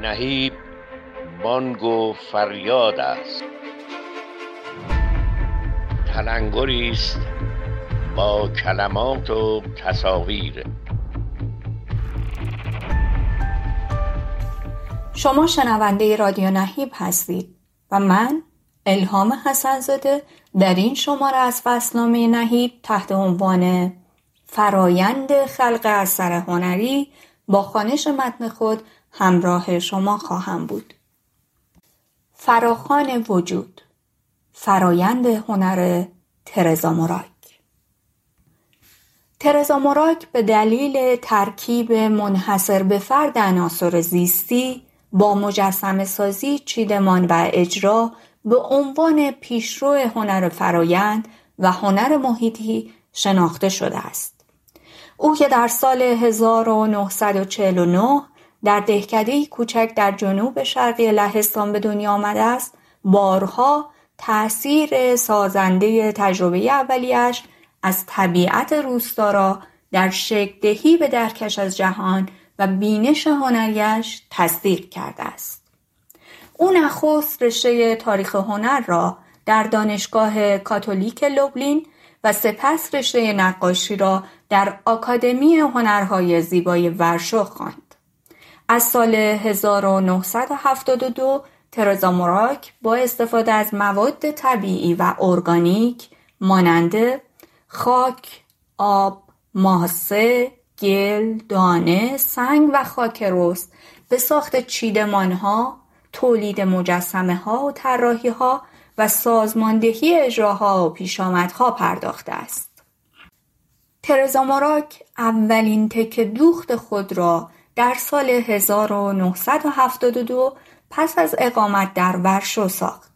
نهیب بانگ و فریاد است. تلنگری است با کلمات و تصاویر. شما شنونده رادیو نهیب هستید و من الهام حسنزاده در این شماره از فصلنامه نهیب تحت عنوان فرایند خلق اثر هنری با خانش متن خود همراه شما خواهم بود. فراخان وجود فرایند هنر ترزا موراک ترزا موراک به دلیل ترکیب منحصر به فرد عناصر زیستی با مجسم سازی چیدمان و اجرا به عنوان پیشرو هنر فرایند و هنر محیطی شناخته شده است. او که در سال 1949 در دهکده کوچک در جنوب شرقی لهستان به دنیا آمده است بارها تأثیر سازنده تجربه اولیش از طبیعت روستا را در شکلدهی به درکش از جهان و بینش هنریش تصدیق کرده است او نخست رشته تاریخ هنر را در دانشگاه کاتولیک لوبلین و سپس رشته نقاشی را در آکادمی هنرهای زیبای ورشو خواند. از سال 1972 ترزا موراک با استفاده از مواد طبیعی و ارگانیک مانند خاک، آب، ماسه، گل، دانه، سنگ و خاک رست به ساخت چیدمانها، تولید مجسمه ها و طراحی ها و سازماندهی اجراها و پیشامدها پرداخته است. ترزا موراک اولین تک دوخت خود را در سال 1972 پس از اقامت در ورشو ساخت.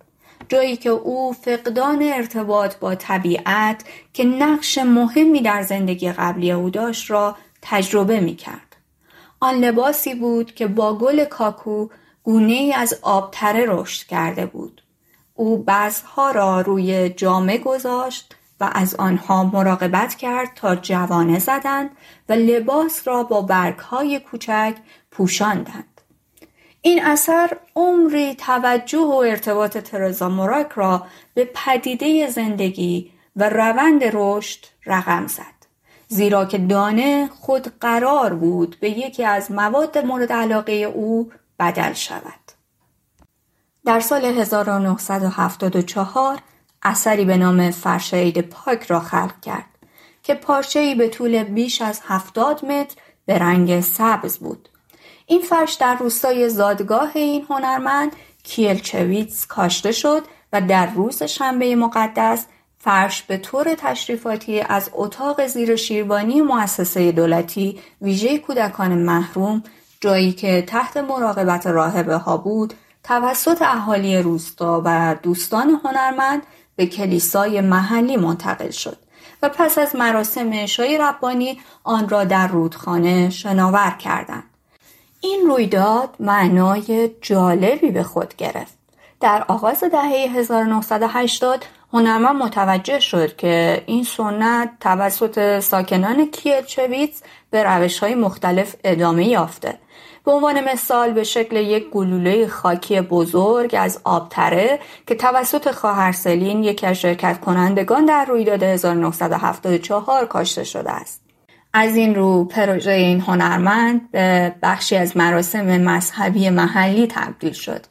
جایی که او فقدان ارتباط با طبیعت که نقش مهمی در زندگی قبلی او داشت را تجربه می کرد. آن لباسی بود که با گل کاکو گونه ای از آبتره رشد کرده بود. او بعضها را روی جامه گذاشت و از آنها مراقبت کرد تا جوانه زدند و لباس را با برگهای کوچک پوشاندند. این اثر عمری توجه و ارتباط ترزا موراک را به پدیده زندگی و روند رشد رقم زد. زیرا که دانه خود قرار بود به یکی از مواد مورد علاقه او بدل شود. در سال 1974 اثری به نام فرش عید پاک را خلق کرد که پارچه‌ای به طول بیش از 70 متر به رنگ سبز بود. این فرش در روستای زادگاه این هنرمند کیلچویتس کاشته شد و در روز شنبه مقدس فرش به طور تشریفاتی از اتاق زیر شیربانی مؤسسه دولتی ویژه کودکان محروم جایی که تحت مراقبت راهبه ها بود توسط اهالی روستا و دوستان هنرمند به کلیسای محلی منتقل شد و پس از مراسم اشای ربانی آن را در رودخانه شناور کردند. این رویداد معنای جالبی به خود گرفت. در آغاز دهه 1980 هنرمند متوجه شد که این سنت توسط ساکنان کیلچویتس به روش های مختلف ادامه یافته به عنوان مثال به شکل یک گلوله خاکی بزرگ از آبتره که توسط خواهر سلین یکی از شرکت کنندگان در رویداد 1974 کاشته شده است. از این رو پروژه این هنرمند به بخشی از مراسم مذهبی محلی تبدیل شد.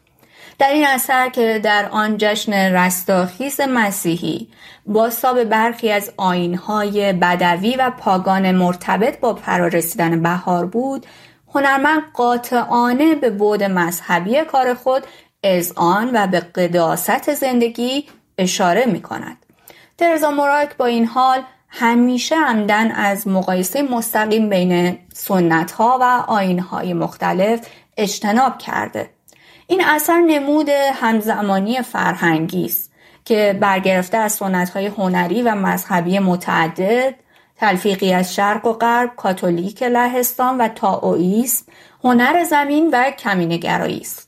در این اثر که در آن جشن رستاخیز مسیحی با ساب برخی از آینهای بدوی و پاگان مرتبط با فرارسیدن بهار بود هنرمند قاطعانه به بود مذهبی کار خود آن و به قداست زندگی اشاره می کند. ترزا موراک با این حال همیشه عمدن از مقایسه مستقیم بین سنت ها و آین های مختلف اجتناب کرده. این اثر نمود همزمانی فرهنگی است که برگرفته از سنت های هنری و مذهبی متعدد تلفیقی از شرق و غرب کاتولیک لهستان و تاوئیسم هنر زمین و کمینگرایی است.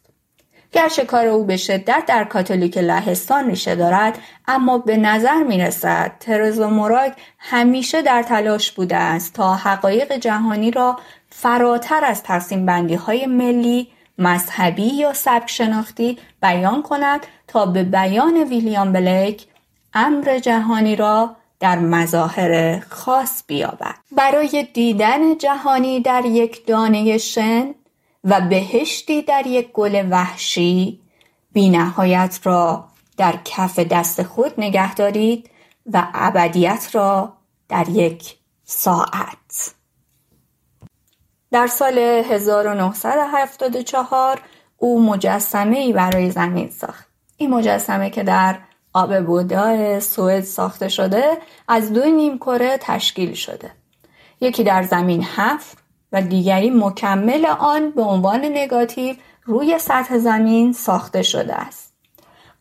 گرچه کار او به شدت در کاتولیک لهستان ریشه دارد اما به نظر می رسد ترزو موراک همیشه در تلاش بوده است تا حقایق جهانی را فراتر از تقسیم بندی های ملی مذهبی یا سبک شناختی بیان کند تا به بیان ویلیام بلیک امر جهانی را در مظاهر خاص بیابد. برای دیدن جهانی در یک دانه شن و بهشتی در یک گل وحشی بینهایت را در کف دست خود نگه دارید و ابدیت را در یک ساعت. در سال 1974 او مجسمه ای برای زمین ساخت. این مجسمه که در آب بودا سوئد ساخته شده از دو نیم کره تشکیل شده. یکی در زمین حفر و دیگری مکمل آن به عنوان نگاتیو روی سطح زمین ساخته شده است.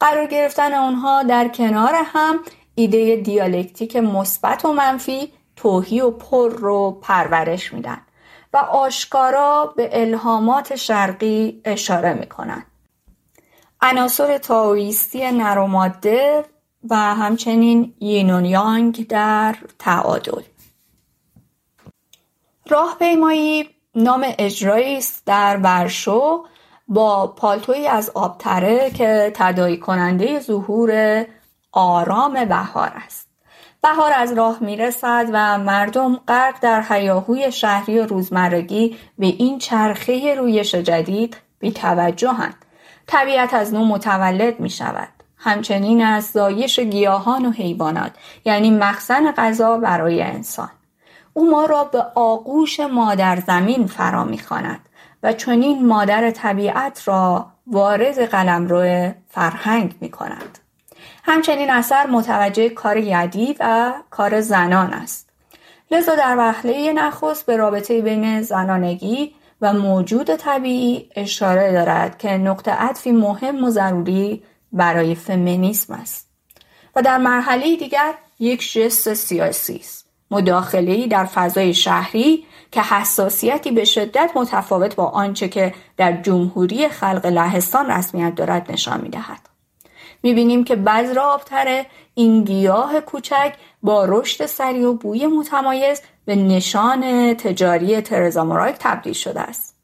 قرار گرفتن آنها در کنار هم ایده دیالکتیک مثبت و منفی توهی و پر رو پرورش میدن و آشکارا به الهامات شرقی اشاره می‌کنن. عناصر تاویستی نر و ماده و همچنین یینون یانگ در تعادل. راهپیمایی نام اجرایی است در ورشو با پالتوی از آبتره که تدایی کننده ظهور آرام بهار است. بهار از راه می‌رسد و مردم غرق در حیاهوی شهری و روزمرگی به این چرخه رویش جدید بیتوجهند طبیعت از نو متولد می شود همچنین از زایش گیاهان و حیوانات یعنی مخزن غذا برای انسان او ما را به آغوش مادر زمین فرا می‌خواند و چنین مادر طبیعت را وارد قلمرو فرهنگ می کند. همچنین اثر متوجه کار یدی و کار زنان است. لذا در وهله نخست به رابطه بین زنانگی و موجود طبیعی اشاره دارد که نقطه عطفی مهم و ضروری برای فمینیسم است. و در مرحله دیگر یک جست سیاسی است. مداخله در فضای شهری که حساسیتی به شدت متفاوت با آنچه که در جمهوری خلق لهستان رسمیت دارد نشان می‌دهد. می‌بینیم که بذر آبتره این گیاه کوچک با رشد سریع و بوی متمایز به نشان تجاری ترزا تبدیل شده است.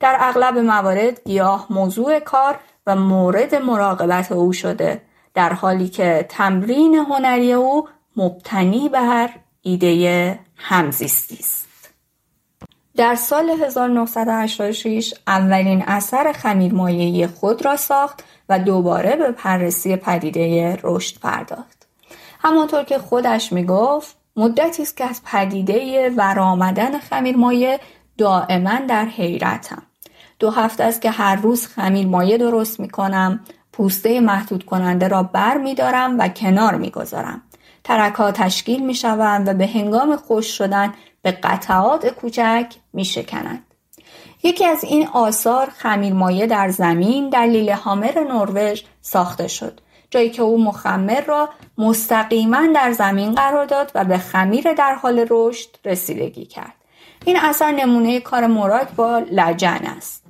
در اغلب موارد گیاه موضوع کار و مورد مراقبت او شده در حالی که تمرین هنری او مبتنی بر ایده همزیستی است. در سال 1986 اولین اثر خمیرمایه‌ای خود را ساخت و دوباره به بررسی پدیده رشد پرداخت. همانطور که خودش می‌گفت مدتی است که از پدیده ورآمدن خمیرمایه دائما در حیرتم دو هفته است که هر روز خمیرمایه درست می‌کنم پوسته محدود کننده را بر می دارم و کنار می گذارم. ترک تشکیل می شوند و به هنگام خوش شدن به قطعات کوچک می شکنند. یکی از این آثار خمیرمایه در زمین در لیله هامر نروژ ساخته شد جایی که او مخمر را مستقیما در زمین قرار داد و به خمیر در حال رشد رسیدگی کرد این اثر نمونه کار مراک با لجن است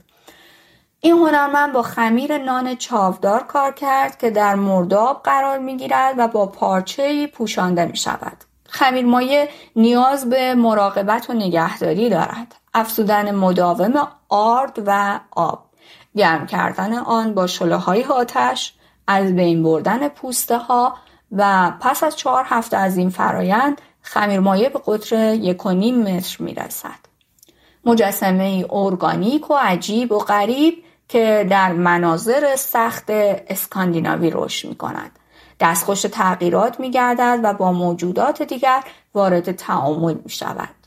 این هنرمند با خمیر نان چاودار کار کرد که در مرداب قرار می گیرد و با پارچه پوشانده می شود. خمیرمایه نیاز به مراقبت و نگهداری دارد. افزودن مداوم آرد و آب. گرم کردن آن با شله های آتش، از بین بردن پوسته ها و پس از چهار هفته از این فرایند خمیرمایه به قطر یک و نیم متر می رسد. مجسمه ای ارگانیک و عجیب و غریب که در مناظر سخت اسکاندیناوی رشد می کند. دستخوش تغییرات می گردد و با موجودات دیگر وارد تعامل می شود.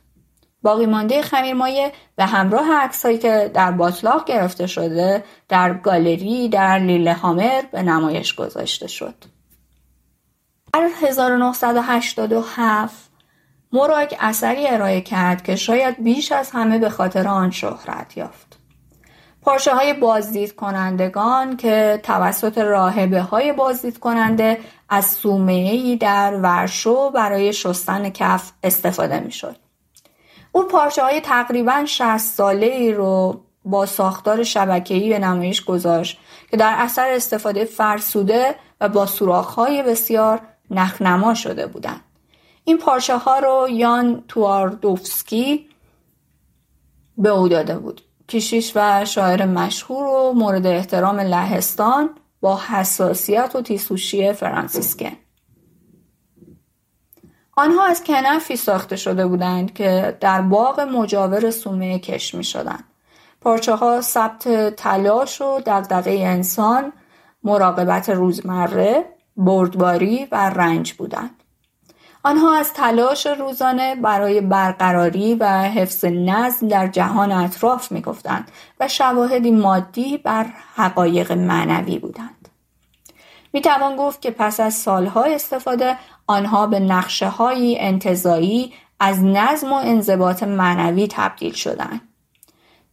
باقی مانده خمیرمایه و همراه عکسهایی که در باطلاق گرفته شده در گالری در لیله هامر به نمایش گذاشته شد. در 1987 موراک اثری ارائه کرد که شاید بیش از همه به خاطر آن شهرت یافت. پارچه های بازدید کنندگان که توسط راهبه های بازدید کننده از سومه در ورشو برای شستن کف استفاده می شد. او پارچه های تقریبا 60 ساله ای رو با ساختار شبکه‌ای به نمایش گذاشت که در اثر استفاده فرسوده و با های بسیار نخنما شده بودند. این پارچه ها رو یان تواردوفسکی به او داده بود. کشیش و شاعر مشهور و مورد احترام لهستان با حساسیت و تیسوشی فرانسیسکن آنها از کنفی ساخته شده بودند که در باغ مجاور سومه کش می شدند. پارچه ها ثبت تلاش و دقدقه انسان، مراقبت روزمره، بردباری و رنج بودند. آنها از تلاش روزانه برای برقراری و حفظ نظم در جهان اطراف می‌گفتند و شواهدی مادی بر حقایق معنوی بودند. می توان گفت که پس از سالها استفاده آنها به نقشه های انتظایی از نظم و انضباط معنوی تبدیل شدند.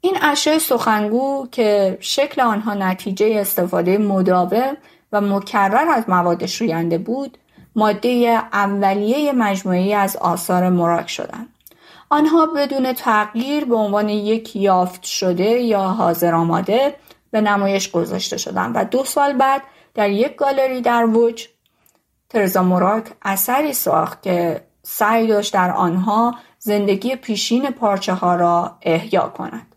این اشیاء سخنگو که شکل آنها نتیجه استفاده مداوم و مکرر از مواد شوینده بود ماده اولیه مجموعی از آثار مراک شدند. آنها بدون تغییر به عنوان یک یافت شده یا حاضر آماده به نمایش گذاشته شدند و دو سال بعد در یک گالری در وج ترزا موراک اثری ساخت که سعی داشت در آنها زندگی پیشین پارچه ها را احیا کند.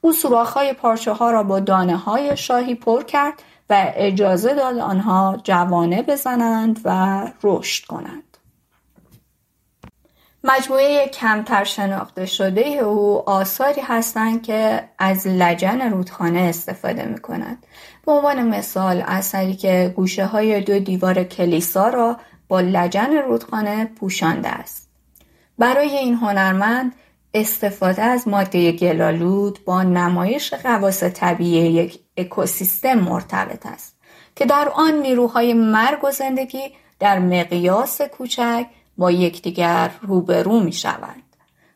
او سوراخ های پارچه ها را با دانه های شاهی پر کرد و اجازه داد آنها جوانه بزنند و رشد کنند. مجموعه کمتر شناخته شده او آثاری هستند که از لجن رودخانه استفاده می کند. به عنوان مثال اثری که گوشه های دو دیوار کلیسا را با لجن رودخانه پوشانده است. برای این هنرمند استفاده از ماده گلالود با نمایش خواص طبیعی یک اکوسیستم مرتبط است که در آن نیروهای مرگ و زندگی در مقیاس کوچک با یکدیگر روبرو می شوند.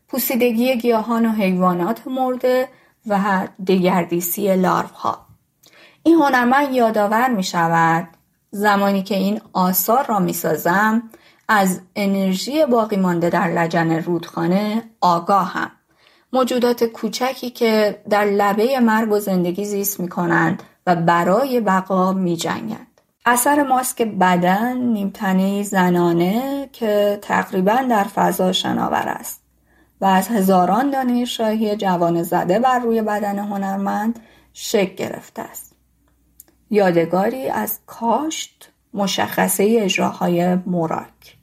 پوسیدگی گیاهان و حیوانات مرده و دگردیسی لاروها این هنرمند یادآور می شود زمانی که این آثار را می سازم از انرژی باقی مانده در لجن رودخانه آگاهم موجودات کوچکی که در لبه مرگ و زندگی زیست می کنند و برای بقا می جنگند. اثر ماسک بدن نیمتنه زنانه که تقریبا در فضا شناور است و از هزاران دانه شاهی جوان زده بر روی بدن هنرمند شک گرفته است. یادگاری از کاشت مشخصه اجراهای موراک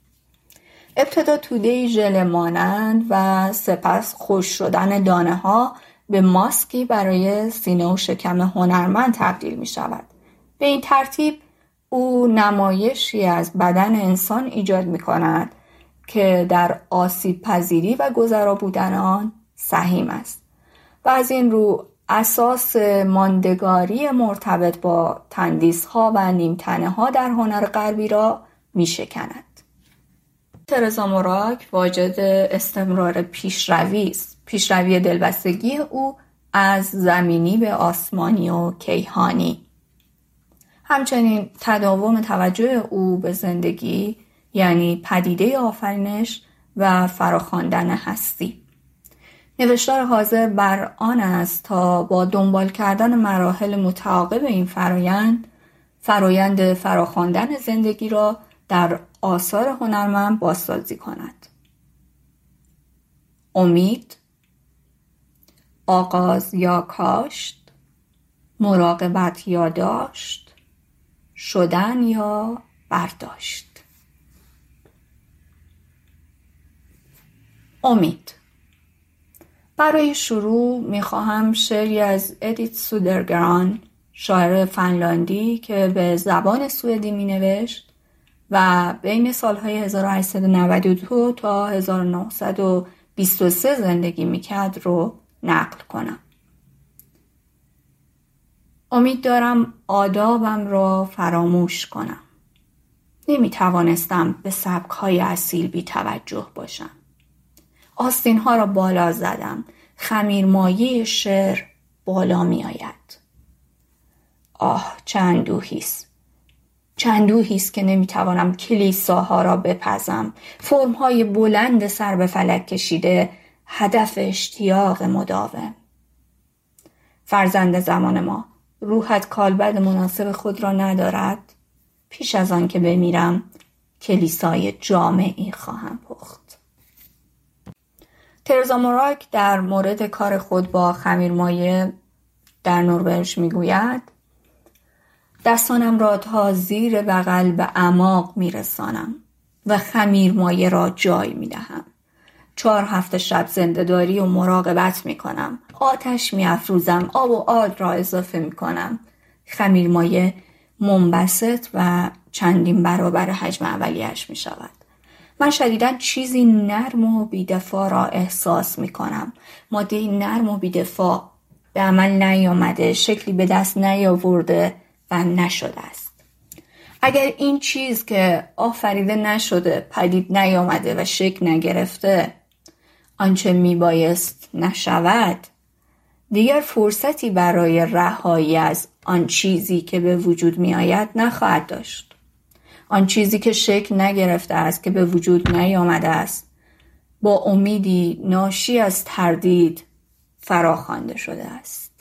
ابتدا توده ژل مانند و سپس خوش شدن دانه ها به ماسکی برای سینه و شکم هنرمند تبدیل می شود. به این ترتیب او نمایشی از بدن انسان ایجاد می کند که در آسیب پذیری و گذرا بودن آن سهیم است و از این رو اساس ماندگاری مرتبط با تندیس ها و نیمتنه ها در هنر غربی را می شکند. ترزا موراک واجد استمرار پیشروی است. پیشروی دلبستگی او از زمینی به آسمانی و کیهانی. همچنین تداوم توجه او به زندگی یعنی پدیده آفرینش و فراخواندن هستی. نوشتار حاضر بر آن است تا با دنبال کردن مراحل متعاقب این فرایند فرایند فراخواندن زندگی را در آثار هنرمند بازسازی کند امید آغاز یا کاشت مراقبت یا داشت شدن یا برداشت امید برای شروع می‌خواهم شعری از ادیت سودرگران شاعر فنلاندی که به زبان سوئدی مینوشت و بین سالهای 1892 تا 1923 زندگی می‌کرد رو نقل کنم. امید دارم آدابم را فراموش کنم. نمی توانستم به سبک های اصیل بی توجه باشم. آستین ها را بالا زدم. خمیر مایه شعر بالا می آید آه چند دوهیست چند دوهیست که نمی‌توانم کلیساها را بپزم. فرم های بلند سر به فلک کشیده هدف اشتیاق مداوم. فرزند زمان ما روحت کالبد مناسب خود را ندارد. پیش از آن که بمیرم کلیسای جامعی خواهم پخت. ترزا موراک در مورد کار خود با خمیرمایه در نروژ می‌گوید دستانم را تا زیر بغل به اعماق میرسانم و خمیرمایه را جای می‌دهم. چهار هفته شب زندهداری و مراقبت می‌کنم. آتش میافروزم آب و آرد را اضافه می‌کنم خمیرمایه منبسط و چندین برابر حجم اولیش می شود. من شدیدا چیزی نرم و بیدفاع را احساس می کنم. ماده نرم و بیدفاع به عمل نیامده شکلی به دست نیاورده و نشده است. اگر این چیز که آفریده نشده پدید نیامده و شکل نگرفته آنچه می بایست نشود دیگر فرصتی برای رهایی از آن چیزی که به وجود می آید نخواهد داشت. آن چیزی که شکل نگرفته است که به وجود نیامده است با امیدی ناشی از تردید فراخوانده شده است.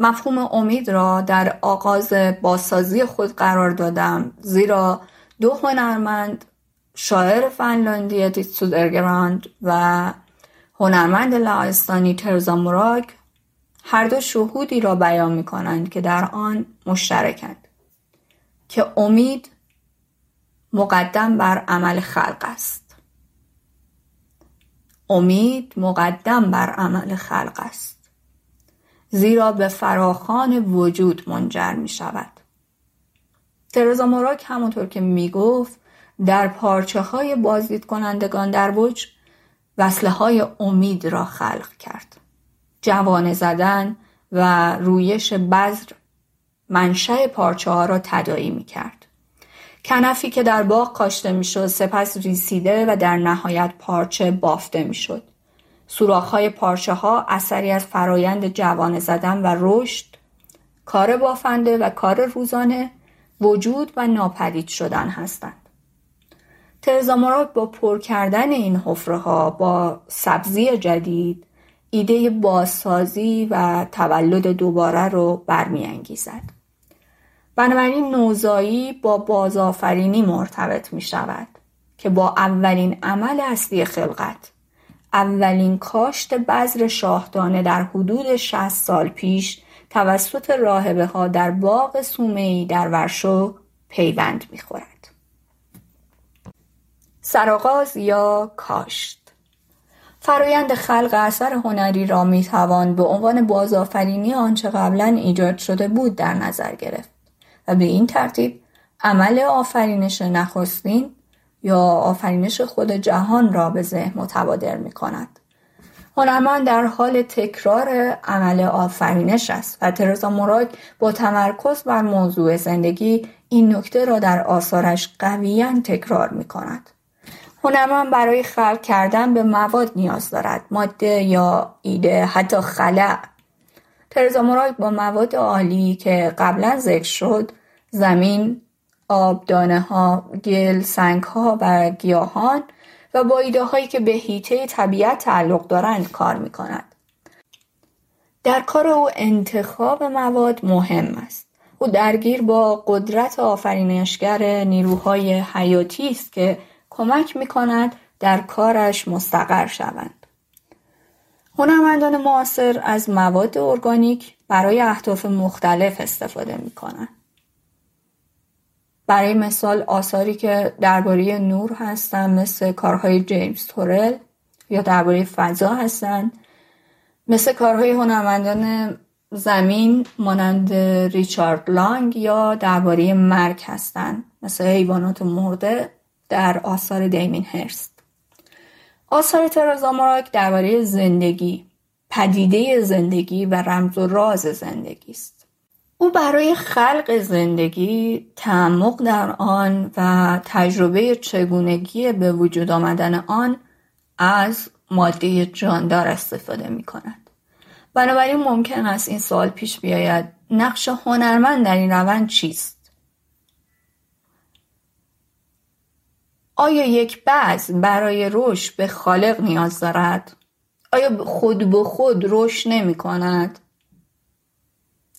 مفهوم امید را در آغاز بازسازی خود قرار دادم زیرا دو هنرمند شاعر فنلاندی تیتسودرگراند و هنرمند لهستانی ترزا موراک هر دو شهودی را بیان می کنند که در آن مشترکند که امید مقدم بر عمل خلق است. امید مقدم بر عمل خلق است. زیرا به فراخان وجود منجر می شود ترزا موراک همونطور که می گفت در پارچه های بازدید کنندگان در وجه وصله های امید را خلق کرد. جوانه زدن و رویش بذر منشه پارچه ها را تدایی می کرد. کنفی که در باغ کاشته می شد سپس ریسیده و در نهایت پارچه بافته می شد. سوراخ های پارچه ها اثری از فرایند جوانه زدن و رشد کار بافنده و کار روزانه وجود و ناپدید شدن هستند. ترزا با پر کردن این حفره ها با سبزی جدید ایده بازسازی و تولد دوباره رو برمیانگیزد. بنابراین نوزایی با بازآفرینی مرتبط می شود که با اولین عمل اصلی خلقت اولین کاشت بذر شاهدانه در حدود 60 سال پیش توسط راهبه ها در باغ سومهی در ورشو پیوند می خورد. سرآغاز یا کاشت فرایند خلق اثر هنری را می توان به عنوان بازآفرینی آنچه قبلا ایجاد شده بود در نظر گرفت و به این ترتیب عمل آفرینش نخستین یا آفرینش خود جهان را به ذهن متبادر می کند. هنرمند در حال تکرار عمل آفرینش است و ترزا موراک با تمرکز بر موضوع زندگی این نکته را در آثارش قویا تکرار می کند. هنرمند برای خلق کردن به مواد نیاز دارد ماده یا ایده حتی خلع ترزا با مواد عالی که قبلا ذکر شد زمین آب دانه ها گل سنگ ها و گیاهان و با ایده هایی که به هیته طبیعت تعلق دارند کار می کند. در کار او انتخاب مواد مهم است. او درگیر با قدرت آفرینشگر نیروهای حیاتی است که کمک می کند در کارش مستقر شوند. هنرمندان معاصر از مواد ارگانیک برای اهداف مختلف استفاده می کنند. برای مثال آثاری که درباره نور هستند مثل کارهای جیمز تورل یا درباره فضا هستند مثل کارهای هنرمندان زمین مانند ریچارد لانگ یا درباره مرگ هستند مثل حیوانات مرده در آثار دیمین هرست آثار ترزا ماراک درباره زندگی پدیده زندگی و رمز و راز زندگی است او برای خلق زندگی تعمق در آن و تجربه چگونگی به وجود آمدن آن از ماده جاندار استفاده می کند. بنابراین ممکن است این سوال پیش بیاید نقش هنرمند در این روند چیست؟ آیا یک بعض برای رشد به خالق نیاز دارد؟ آیا خود به خود رشد نمی کند؟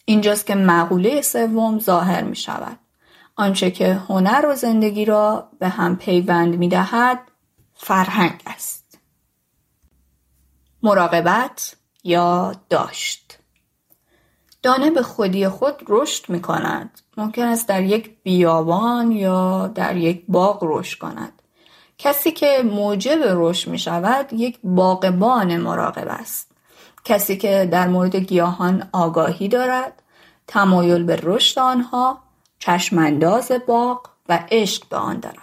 اینجاست که مقوله سوم ظاهر می شود. آنچه که هنر و زندگی را به هم پیوند می دهد فرهنگ است. مراقبت یا داشت دانه به خودی خود رشد می کند. ممکن است در یک بیابان یا در یک باغ رشد کند. کسی که موجب رشد می شود یک باغبان مراقب است. کسی که در مورد گیاهان آگاهی دارد، تمایل به رشد آنها، چشمانداز باغ و عشق به آن دارد.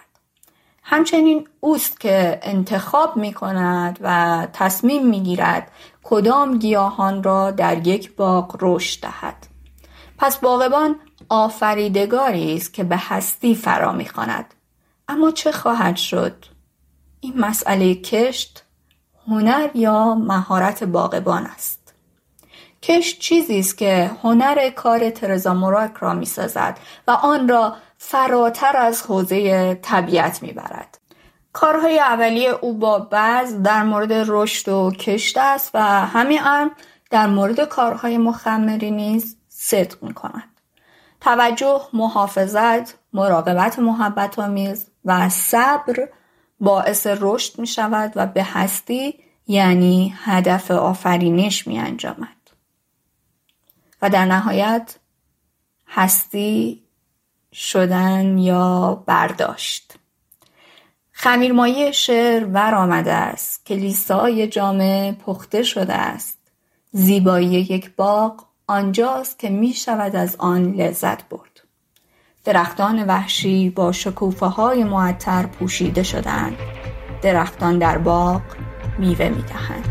همچنین اوست که انتخاب می کند و تصمیم می گیرد کدام گیاهان را در یک باغ رشد دهد. پس باغبان آفریدگاری است که به هستی فرا می‌خواند. اما چه خواهد شد؟ این مسئله کشت هنر یا مهارت باغبان است؟ کشت چیزی است که هنر کار ترزا موراک را می‌سازد و آن را فراتر از حوزه طبیعت می‌برد. کارهای اولیه او با بعض در مورد رشد و کشت است و همین در مورد کارهای مخمری نیز صدق می کند. توجه، محافظت، مراقبت محبت آمیز و صبر باعث رشد می شود و به هستی یعنی هدف آفرینش می انجامد. و در نهایت هستی شدن یا برداشت خمیرمایه شعر ور آمده است کلیسای جامعه پخته شده است زیبایی یک باغ آنجاست که می شود از آن لذت برد. درختان وحشی با شکوفه های معطر پوشیده شدند. درختان در باغ میوه می دهند.